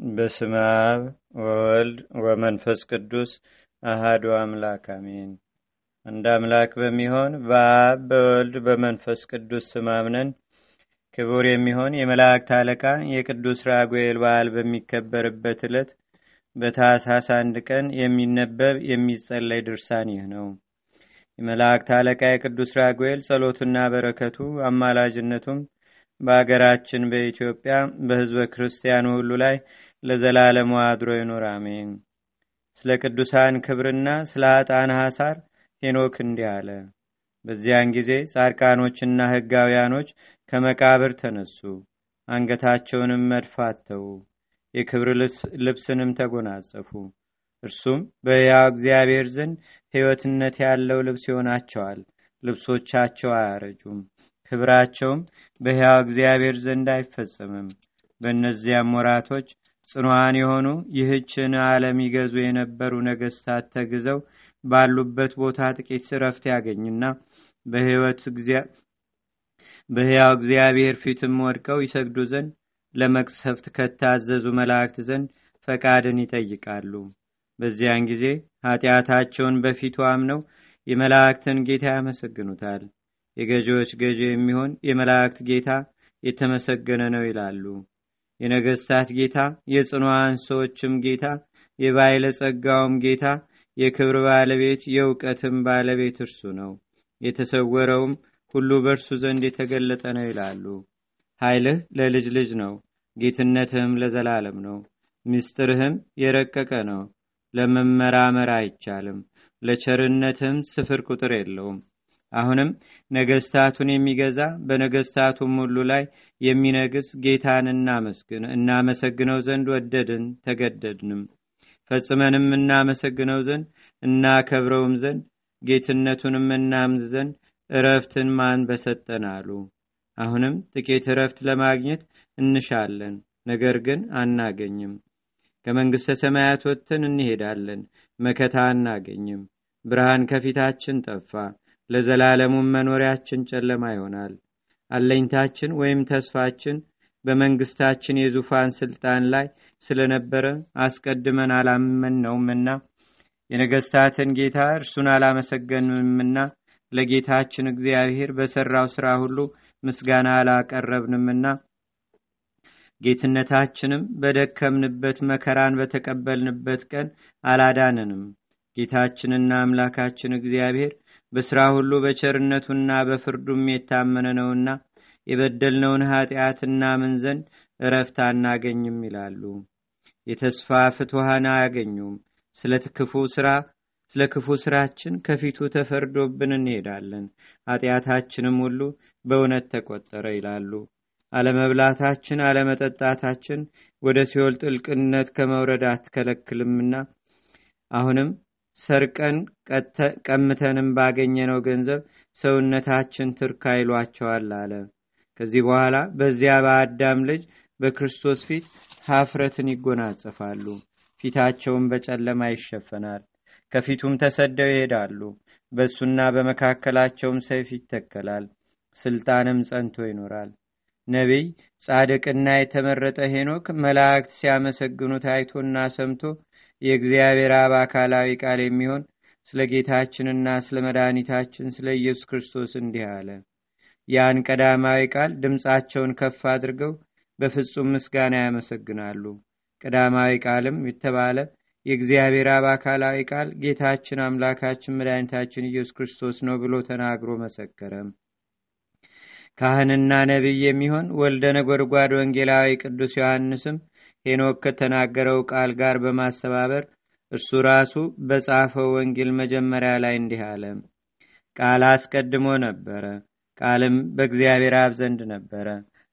በስመ አብ ወወልድ ወመንፈስ ቅዱስ አሃዱ አምላክ አሜን። አንድ አምላክ በሚሆን በአብ በወልድ በመንፈስ ቅዱስ ስም ክቡር የሚሆን የመላእክት አለቃ የቅዱስ ራጉኤል በዓል በሚከበርበት ዕለት በታኅሳስ አንድ ቀን የሚነበብ የሚጸለይ ድርሳን ይህ ነው። የመላእክት አለቃ የቅዱስ ራጉኤል ጸሎትና በረከቱ አማላጅነቱም በአገራችን በኢትዮጵያ በሕዝበ ክርስቲያኑ ሁሉ ላይ ለዘላለሙ አድሮ ይኑር፣ አሜን። ስለ ቅዱሳን ክብርና ስለ ኃጣን ሐሳር ሄኖክ እንዲህ አለ። በዚያን ጊዜ ጻድቃኖችና ሕጋውያኖች ከመቃብር ተነሱ፣ አንገታቸውንም መድፋተው የክብር ልብስንም ተጎናጸፉ። እርሱም በሕያው እግዚአብሔር ዘንድ ሕይወትነት ያለው ልብስ ይሆናቸዋል። ልብሶቻቸው አያረጁም፣ ክብራቸውም በሕያው እግዚአብሔር ዘንድ አይፈጸምም። በእነዚያም ወራቶች ጽኑዓን የሆኑ ይህችን ዓለም ይገዙ የነበሩ ነገስታት ተግዘው ባሉበት ቦታ ጥቂት እረፍት ያገኝና በሕያው እግዚአብሔር ፊትም ወድቀው ይሰግዱ ዘንድ ለመቅሰፍት ከታዘዙ መላእክት ዘንድ ፈቃድን ይጠይቃሉ። በዚያን ጊዜ ኃጢአታቸውን በፊቱ አምነው የመላእክትን ጌታ ያመሰግኑታል። የገዢዎች ገዢ የሚሆን የመላእክት ጌታ የተመሰገነ ነው ይላሉ። የነገስታት ጌታ፣ የጽኑዓን ሰዎችም ጌታ፣ የባይለ ጸጋውም ጌታ፣ የክብር ባለቤት የእውቀትም ባለቤት እርሱ ነው። የተሰወረውም ሁሉ በእርሱ ዘንድ የተገለጠ ነው ይላሉ። ኃይልህ ለልጅ ልጅ ነው፣ ጌትነትህም ለዘላለም ነው። ምስጢርህም የረቀቀ ነው፣ ለመመራመር አይቻልም። ለቸርነትህም ስፍር ቁጥር የለውም። አሁንም ነገስታቱን የሚገዛ በነገስታቱም ሁሉ ላይ የሚነግስ ጌታን እናመሰግነው ዘንድ ወደድን ተገደድንም። ፈጽመንም እናመሰግነው ዘንድ እናከብረውም ዘንድ ጌትነቱንም እናምዝ ዘንድ እረፍትን ማን በሰጠን አሉ። አሁንም ጥቂት እረፍት ለማግኘት እንሻለን፣ ነገር ግን አናገኝም። ከመንግሥተ ሰማያት ወጥተን እንሄዳለን፣ መከታ አናገኝም። ብርሃን ከፊታችን ጠፋ፣ ለዘላለሙም መኖሪያችን ጨለማ ይሆናል። አለኝታችን ወይም ተስፋችን በመንግስታችን የዙፋን ስልጣን ላይ ስለነበረ አስቀድመን አላመነውምና የነገስታትን ጌታ እርሱን አላመሰገንምና ለጌታችን እግዚአብሔር በሰራው ሥራ ሁሉ ምስጋና አላቀረብንምና ጌትነታችንም በደከምንበት መከራን በተቀበልንበት ቀን አላዳንንም። ጌታችንና አምላካችን እግዚአብሔር በሥራ ሁሉ በቸርነቱና በፍርዱም የታመነ ነውና የበደልነውን ኃጢአትና ምን ዘንድ እረፍት አናገኝም ይላሉ። የተስፋ ፍትሃን አያገኙም። ስለ ክፉ ሥራ ስለ ክፉ ሥራችን ከፊቱ ተፈርዶብን እንሄዳለን። ኃጢአታችንም ሁሉ በእውነት ተቆጠረ ይላሉ። አለመብላታችን፣ አለመጠጣታችን ወደ ሲኦል ጥልቅነት ከመውረድ አትከለክልምና አሁንም ሰርቀን ቀምተንም ባገኘነው ገንዘብ ሰውነታችን ትርካ ይሏቸዋል አለ። ከዚህ በኋላ በዚያ በአዳም ልጅ በክርስቶስ ፊት ሀፍረትን ይጎናጸፋሉ። ፊታቸውን በጨለማ ይሸፈናል። ከፊቱም ተሰደው ይሄዳሉ። በእሱና በመካከላቸውም ሰይፍ ይተከላል። ስልጣንም ጸንቶ ይኖራል። ነቢይ ጻድቅና የተመረጠ ሄኖክ መላእክት ሲያመሰግኑት አይቶና ሰምቶ የእግዚአብሔር አብ አካላዊ ቃል የሚሆን ስለ ጌታችንና ስለ መድኃኒታችን ስለ ኢየሱስ ክርስቶስ እንዲህ አለ። ያን ቀዳማዊ ቃል ድምፃቸውን ከፍ አድርገው በፍጹም ምስጋና ያመሰግናሉ። ቀዳማዊ ቃልም የተባለ የእግዚአብሔር አብ አካላዊ ቃል ጌታችን አምላካችን መድኃኒታችን ኢየሱስ ክርስቶስ ነው ብሎ ተናግሮ መሰከረም። ካህንና ነቢይ የሚሆን ወልደ ነጎድጓድ ወንጌላዊ ቅዱስ ዮሐንስም ሄኖክ ከተናገረው ቃል ጋር በማስተባበር እርሱ ራሱ በጻፈው ወንጌል መጀመሪያ ላይ እንዲህ አለ። ቃል አስቀድሞ ነበረ፣ ቃልም በእግዚአብሔር አብ ዘንድ ነበረ፣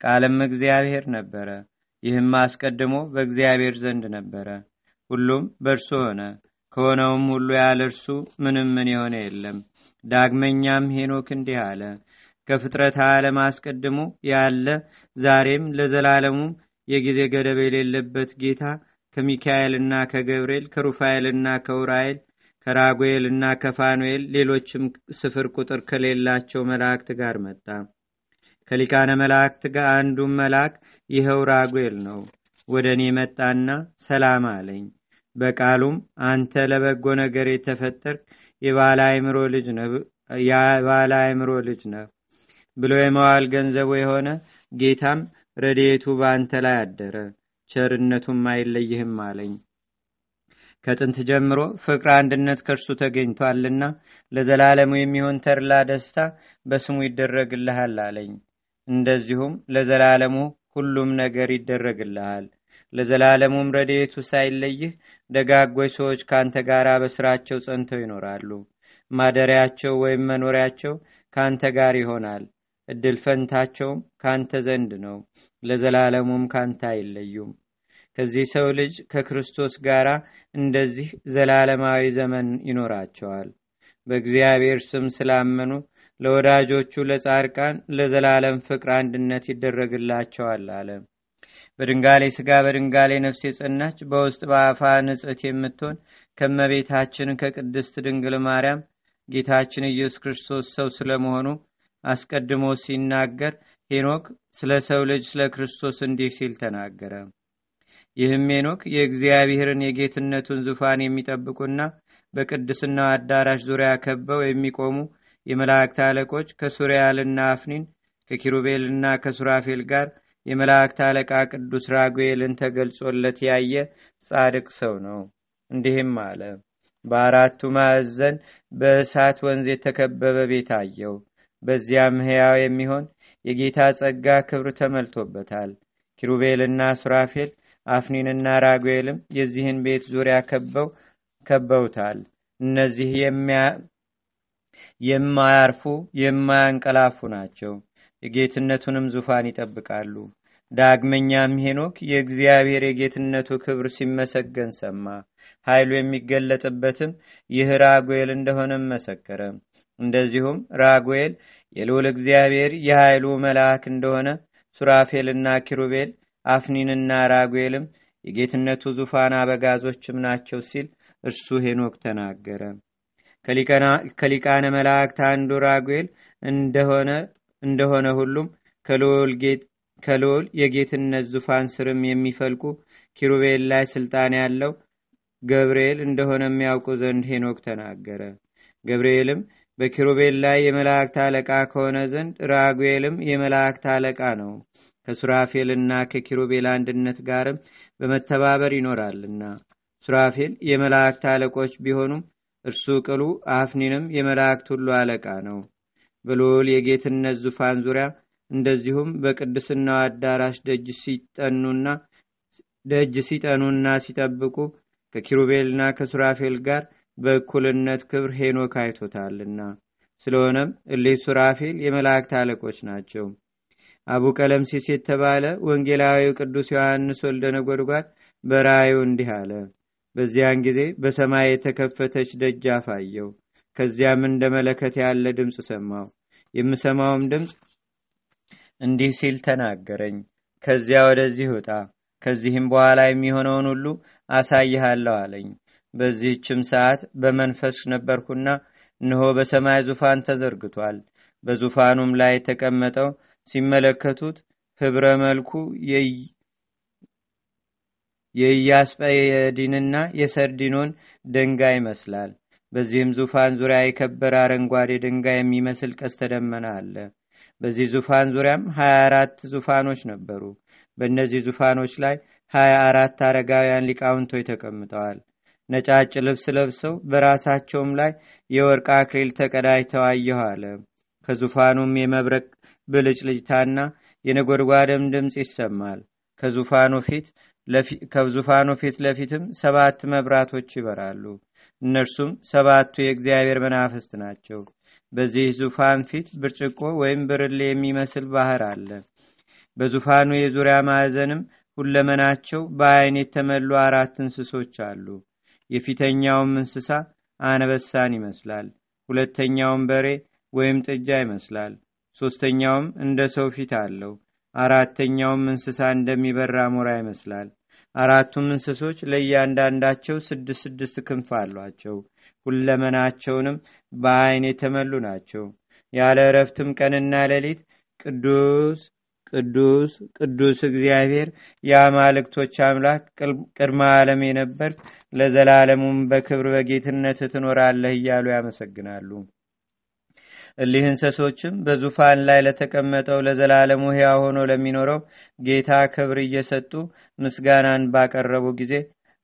ቃልም እግዚአብሔር ነበረ። ይህም አስቀድሞ በእግዚአብሔር ዘንድ ነበረ። ሁሉም በእርሱ ሆነ፣ ከሆነውም ሁሉ ያለ እርሱ ምንም ምን የሆነ የለም። ዳግመኛም ሄኖክ እንዲህ አለ። ከፍጥረት ዓለም አስቀድሞ ያለ ዛሬም ለዘላለሙም የጊዜ ገደብ የሌለበት ጌታ ከሚካኤልና ከገብርኤል ከሩፋኤልና ከውራኤል ከራጉኤልና ከፋኑኤል ሌሎችም ስፍር ቁጥር ከሌላቸው መላእክት ጋር መጣ። ከሊቃነ መላእክት ጋር አንዱም መልአክ ይኸው ራጉኤል ነው። ወደ እኔ መጣና ሰላም አለኝ። በቃሉም አንተ ለበጎ ነገር የተፈጠርክ የባለ አእምሮ ልጅ ነህ ብሎ የመዋል ገንዘቡ የሆነ ጌታም ረድኤቱ በአንተ ላይ አደረ፣ ቸርነቱም አይለይህም አለኝ። ከጥንት ጀምሮ ፍቅር አንድነት ከእርሱ ተገኝቷልና ለዘላለሙ የሚሆን ተድላ ደስታ በስሙ ይደረግልሃል አለኝ። እንደዚሁም ለዘላለሙ ሁሉም ነገር ይደረግልሃል። ለዘላለሙም ረድኤቱ ሳይለይህ ደጋጎች ሰዎች ከአንተ ጋር በስራቸው ጸንተው ይኖራሉ። ማደሪያቸው ወይም መኖሪያቸው ከአንተ ጋር ይሆናል። እድል ፈንታቸውም ከአንተ ዘንድ ነው። ለዘላለሙም ካንተ አይለዩም። ከዚህ ሰው ልጅ ከክርስቶስ ጋር እንደዚህ ዘላለማዊ ዘመን ይኖራቸዋል። በእግዚአብሔር ስም ስላመኑ ለወዳጆቹ ለጻድቃን ለዘላለም ፍቅር አንድነት ይደረግላቸዋል አለ። በድንጋሌ ስጋ በድንጋሌ ነፍስ የጸናች በውስጥ በአፋ ንጽሕት የምትሆን ከመቤታችን ከቅድስት ድንግል ማርያም ጌታችን ኢየሱስ ክርስቶስ ሰው ስለመሆኑ አስቀድሞ ሲናገር ሄኖክ ስለ ሰው ልጅ ስለ ክርስቶስ እንዲህ ሲል ተናገረ። ይህም ሄኖክ የእግዚአብሔርን የጌትነቱን ዙፋን የሚጠብቁና በቅድስናው አዳራሽ ዙሪያ ከበው የሚቆሙ የመላእክት አለቆች ከሱሪያልና አፍኒን ከኪሩቤልና ከሱራፌል ጋር የመላእክት አለቃ ቅዱስ ራጉኤልን ተገልጾለት ያየ ጻድቅ ሰው ነው። እንዲህም አለ። በአራቱ ማዕዘን በእሳት ወንዝ የተከበበ ቤት አየው። በዚያም ሕያው የሚሆን የጌታ ጸጋ ክብር ተመልቶበታል። ኪሩቤልና ሱራፌል አፍኒንና ራጉኤልም የዚህን ቤት ዙሪያ ከበው ከበውታል። እነዚህ የማያርፉ የማያንቀላፉ ናቸው። የጌትነቱንም ዙፋን ይጠብቃሉ። ዳግመኛም ሄኖክ የእግዚአብሔር የጌትነቱ ክብር ሲመሰገን ሰማ። ኃይሉ የሚገለጥበትም ይህ ራጉኤል እንደሆነም መሰከረ። እንደዚሁም ራጉኤል የልዑል እግዚአብሔር የኃይሉ መልአክ እንደሆነ ሱራፌልና ኪሩቤል አፍኒንና ራጉኤልም የጌትነቱ ዙፋን አበጋዞችም ናቸው ሲል እርሱ ሄኖክ ተናገረ። ከሊቃነ መላእክት አንዱ ራጉኤል እንደሆነ ሁሉም ከልዑል የጌትነት ዙፋን ስርም የሚፈልቁ ኪሩቤል ላይ ስልጣን ያለው ገብርኤል እንደሆነ የሚያውቁ ዘንድ ሄኖክ ተናገረ። ገብርኤልም በኪሩቤል ላይ የመላእክት አለቃ ከሆነ ዘንድ ራጉኤልም የመላእክት አለቃ ነው። ከሱራፌልና ከኪሩቤል አንድነት ጋርም በመተባበር ይኖራልና ሱራፌል የመላእክት አለቆች ቢሆኑም እርሱ ቅሉ አፍኒንም የመላእክት ሁሉ አለቃ ነው። በልዑል የጌትነት ዙፋን ዙሪያ እንደዚሁም በቅድስናው አዳራሽ ደጅ ሲጠኑና ደጅ ሲጠኑና ሲጠብቁ ከኪሩቤልና ከሱራፌል ጋር በእኩልነት ክብር ሄኖክ አይቶታልና ስለሆነም እሌ ሱራፌል የመላእክት አለቆች ናቸው። አቡ ቀለምሲስ የተባለ ወንጌላዊው ቅዱስ ዮሐንስ ወልደ ነጎድጓድ በራእዩ እንዲህ አለ። በዚያን ጊዜ በሰማይ የተከፈተች ደጃፍ አየው። ከዚያም እንደ መለከት ያለ ድምፅ ሰማው። የምሰማውም ድምፅ እንዲህ ሲል ተናገረኝ፣ ከዚያ ወደዚህ ውጣ፣ ከዚህም በኋላ የሚሆነውን ሁሉ አሳይሃለሁ አለኝ። በዚህችም ሰዓት በመንፈስ ነበርኩና እነሆ በሰማይ ዙፋን ተዘርግቷል። በዙፋኑም ላይ የተቀመጠው ሲመለከቱት ህብረ መልኩ የኢያስጳየዲንና የሰርዲኖን ድንጋይ ይመስላል። በዚህም ዙፋን ዙሪያ የከበረ አረንጓዴ ድንጋይ የሚመስል ቀስተ ደመና አለ። በዚህ ዙፋን ዙሪያም ሀያ አራት ዙፋኖች ነበሩ። በእነዚህ ዙፋኖች ላይ ሀያ አራት አረጋውያን ሊቃውንቶች ተቀምጠዋል። ነጫጭ ልብስ ለብሰው በራሳቸውም ላይ የወርቅ አክሊል ተቀዳጅተው አየሁ አለ። ከዙፋኑም የመብረቅ ብልጭልጭታና የነጎድጓደም ድምፅ ይሰማል። ከዙፋኑ ፊት ለፊትም ሰባት መብራቶች ይበራሉ። እነርሱም ሰባቱ የእግዚአብሔር መናፍስት ናቸው። በዚህ ዙፋን ፊት ብርጭቆ ወይም ብርሌ የሚመስል ባህር አለ። በዙፋኑ የዙሪያ ማዕዘንም ሁለመናቸው በአይን የተመሉ አራት እንስሶች አሉ። የፊተኛውም እንስሳ አነበሳን ይመስላል። ሁለተኛውም በሬ ወይም ጥጃ ይመስላል። ሶስተኛውም እንደ ሰው ፊት አለው። አራተኛውም እንስሳ እንደሚበራ ሞራ ይመስላል። አራቱም እንስሶች ለእያንዳንዳቸው ስድስት ስድስት ክንፍ አሏቸው። ሁለመናቸውንም በአይን የተመሉ ናቸው። ያለ እረፍትም ቀንና ሌሊት ቅዱስ ቅዱስ ቅዱስ እግዚአብሔር የአማልክቶች አምላክ ቅድመ ዓለም የነበር ለዘላለሙም በክብር በጌትነት ትኖራለህ እያሉ ያመሰግናሉ። እሊህ እንስሶችም በዙፋን ላይ ለተቀመጠው ለዘላለሙ ሕያው ሆኖ ለሚኖረው ጌታ ክብር እየሰጡ ምስጋናን ባቀረቡ ጊዜ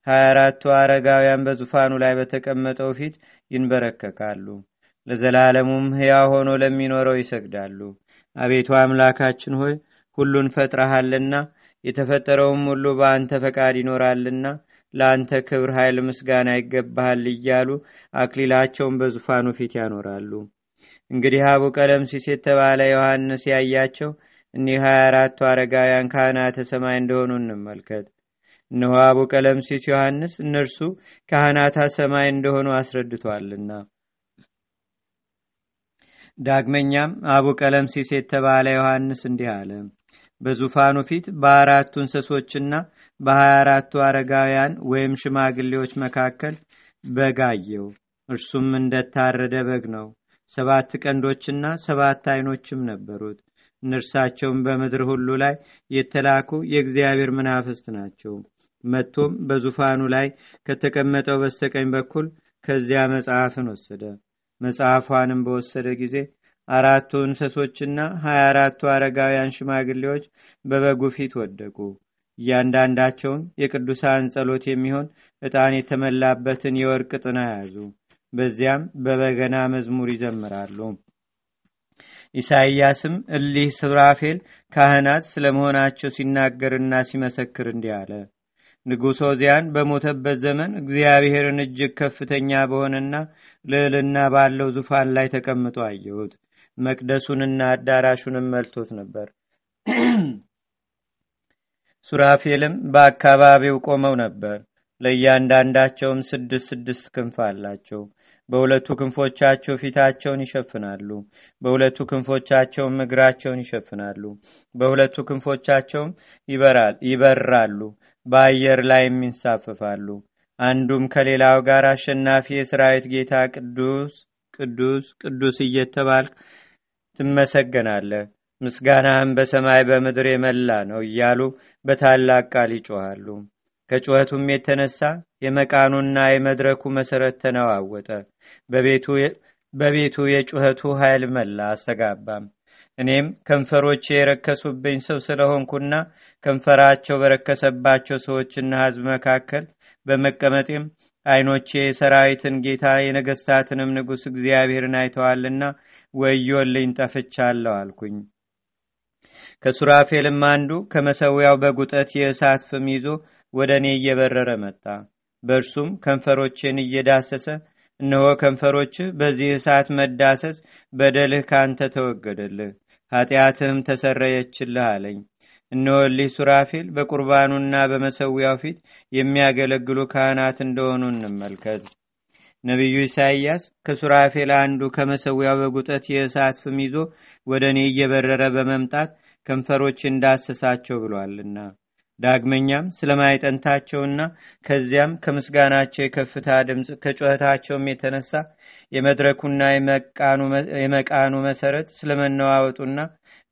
ሀያ አራቱ አረጋውያን በዙፋኑ ላይ በተቀመጠው ፊት ይንበረከካሉ። ለዘላለሙም ሕያው ሆኖ ለሚኖረው ይሰግዳሉ። አቤቱ አምላካችን ሆይ ሁሉን ፈጥረሃልና የተፈጠረውም ሁሉ በአንተ ፈቃድ ይኖራልና ለአንተ ክብር፣ ኃይል፣ ምስጋና ይገባሃል እያሉ አክሊላቸውን በዙፋኑ ፊት ያኖራሉ። እንግዲህ አቡ ቀለምሲስ የተባለ ዮሐንስ ያያቸው እኒህ ሀያ አራቱ አረጋውያን ካህናተ ሰማይ እንደሆኑ እንመልከት። እነሆ አቡ ቀለምሲስ ዮሐንስ እነርሱ ካህናታ ሰማይ እንደሆኑ አስረድቷልና። ዳግመኛም አቡ ቀለምሲስ የተባለ ዮሐንስ እንዲህ አለ። በዙፋኑ ፊት በአራቱ እንስሶችና በሀያ አራቱ አረጋውያን ወይም ሽማግሌዎች መካከል በግ አየው። እርሱም እንደታረደ በግ ነው። ሰባት ቀንዶችና ሰባት አይኖችም ነበሩት። እነርሳቸውም በምድር ሁሉ ላይ የተላኩ የእግዚአብሔር መናፍስት ናቸው። መጥቶም በዙፋኑ ላይ ከተቀመጠው በስተቀኝ በኩል ከዚያ መጽሐፍን ወሰደ። መጽሐፏንም በወሰደ ጊዜ አራቱ እንስሶችና ሀያ አራቱ አረጋውያን ሽማግሌዎች በበጉ ፊት ወደቁ። እያንዳንዳቸውም የቅዱሳን ጸሎት የሚሆን ዕጣን የተመላበትን የወርቅ ጥና ያዙ። በዚያም በበገና መዝሙር ይዘምራሉ። ኢሳይያስም እሊህ ሱራፌል ካህናት ስለመሆናቸው ሲናገርና ሲመሰክር እንዲህ አለ። ንጉሥ ኦዚያን በሞተበት ዘመን እግዚአብሔርን እጅግ ከፍተኛ በሆነና ልዕልና ባለው ዙፋን ላይ ተቀምጦ አየሁት። መቅደሱንና አዳራሹንም መልቶት ነበር። ሱራፌልም በአካባቢው ቆመው ነበር። ለእያንዳንዳቸውም ስድስት ስድስት ክንፍ አላቸው። በሁለቱ ክንፎቻቸው ፊታቸውን ይሸፍናሉ፣ በሁለቱ ክንፎቻቸውም እግራቸውን ይሸፍናሉ፣ በሁለቱ ክንፎቻቸውም ይበራሉ፣ በአየር ላይም ይንሳፈፋሉ። አንዱም ከሌላው ጋር አሸናፊ የሰራዊት ጌታ ቅዱስ ቅዱስ ቅዱስ እየተባልክ ትመሰገናለህ፣ ምስጋናህም በሰማይ በምድር የመላ ነው እያሉ በታላቅ ቃል ይጮሃሉ። ከጩኸቱም የተነሳ የመቃኑና የመድረኩ መሰረት ተነዋወጠ። በቤቱ የጩኸቱ ኃይል መላ አስተጋባም። እኔም ከንፈሮቼ የረከሱብኝ ሰው ስለሆንኩና ከንፈራቸው በረከሰባቸው ሰዎችና ሕዝብ መካከል በመቀመጤም ዓይኖቼ የሰራዊትን ጌታ የነገስታትንም ንጉሥ እግዚአብሔርን አይተዋልና ወዮልኝ ጠፍቻለሁ አልኩኝ። ከሱራፌልም አንዱ ከመሰዊያው በጉጠት የእሳት ፍም ይዞ ወደ እኔ እየበረረ መጣ። በእርሱም ከንፈሮቼን እየዳሰሰ እነሆ ከንፈሮችህ በዚህ እሳት መዳሰስ በደልህ ካንተ ተወገደልህ፣ ኃጢአትህም ተሰረየችልህ አለኝ። እነሆ ሱራፌል በቁርባኑና በመሰዊያው ፊት የሚያገለግሉ ካህናት እንደሆኑ እንመልከት። ነቢዩ ኢሳይያስ ከሱራፌል አንዱ ከመሰዊያው በጉጠት የእሳት ፍም ይዞ ወደ እኔ እየበረረ በመምጣት ከንፈሮች እንዳሰሳቸው ብሏልና። ዳግመኛም ስለማይጠንታቸውና ከዚያም ከምስጋናቸው የከፍታ ድምፅ ከጩኸታቸውም የተነሳ የመድረኩና የመቃኑ መሰረት ስለመነዋወጡና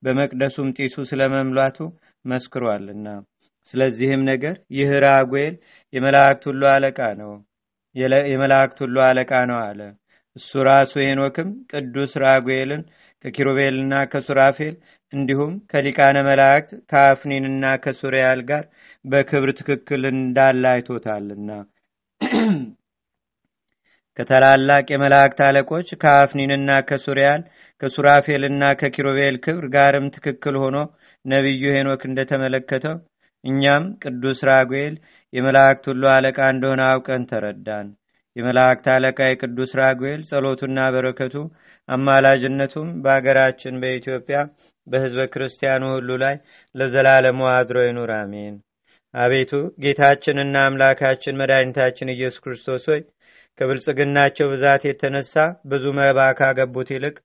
በመቅደሱም ጢሱ ስለመምላቱ መስክሯልና። ስለዚህም ነገር ይህ ራጉኤል የመላእክት ሁሉ አለቃ ነው የመላእክት ሁሉ አለቃ ነው አለ። እሱ ራሱ ሄኖክም ቅዱስ ራጉኤልን ከኪሩቤልና ከሱራፌል እንዲሁም ከሊቃነ መላእክት ከአፍኒንና ከሱሪያል ጋር በክብር ትክክል እንዳለ አይቶታልና ከታላላቅ የመላእክት አለቆች ከአፍኒንና ከሱሪያል ከሱራፌልና ከኪሩቤል ክብር ጋርም ትክክል ሆኖ ነቢዩ ሄኖክ እንደተመለከተው እኛም ቅዱስ ራጉኤል የመላእክት ሁሉ አለቃ እንደሆነ አውቀን ተረዳን። የመላእክት አለቃ የቅዱስ ራጉኤል ጸሎቱና በረከቱ አማላጅነቱም በአገራችን በኢትዮጵያ በሕዝበ ክርስቲያኑ ሁሉ ላይ ለዘላለሙ አድሮ ይኑር፣ አሜን። አቤቱ ጌታችንና አምላካችን መድኃኒታችን ኢየሱስ ክርስቶስ ሆይ ከብልጽግናቸው ብዛት የተነሳ ብዙ መባ ካገቡት ይልቅ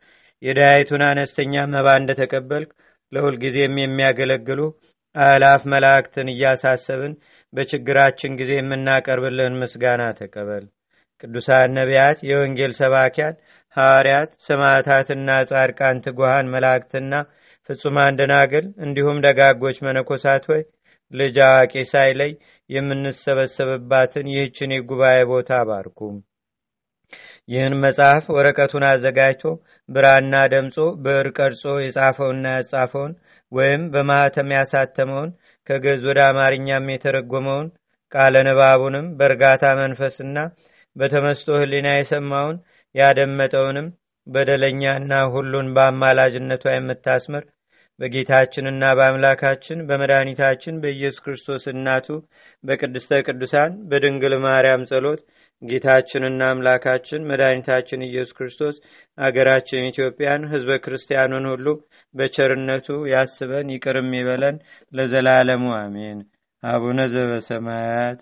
የዳያይቱን አነስተኛ መባ እንደተቀበልክ ለሁልጊዜም የሚያገለግሉ አእላፍ መላእክትን እያሳሰብን በችግራችን ጊዜ የምናቀርብልህን ምስጋና ተቀበል። ቅዱሳን ነቢያት፣ የወንጌል ሰባኪያን ሐዋርያት፣ ሰማዕታትና ጻድቃን፣ ትጉሃን መላእክትና ፍጹማን ደናግል እንዲሁም ደጋጎች መነኮሳት ሆይ ልጅ አዋቂ ሳይለይ የምንሰበሰብባትን ይህችን የጉባኤ ቦታ አባርኩ። ይህን መጽሐፍ ወረቀቱን አዘጋጅቶ ብራና ደምጾ ብዕር ቀርጾ የጻፈውና ያጻፈውን ወይም በማኅተም ያሳተመውን ከግዕዝ ወደ አማርኛም የተረጎመውን ቃለ ንባቡንም በእርጋታ መንፈስና በተመስጦ ህሊና የሰማውን ያደመጠውንም በደለኛና ሁሉን በአማላጅነቷ የምታስምር በጌታችንና በአምላካችን በመድኃኒታችን በኢየሱስ ክርስቶስ እናቱ በቅድስተ ቅዱሳን በድንግል ማርያም ጸሎት ጌታችንና አምላካችን መድኃኒታችን ኢየሱስ ክርስቶስ አገራችን ኢትዮጵያን ህዝበ ክርስቲያኑን ሁሉ በቸርነቱ ያስበን ይቅርም ይበለን ለዘላለሙ አሜን። አቡነ ዘበሰማያት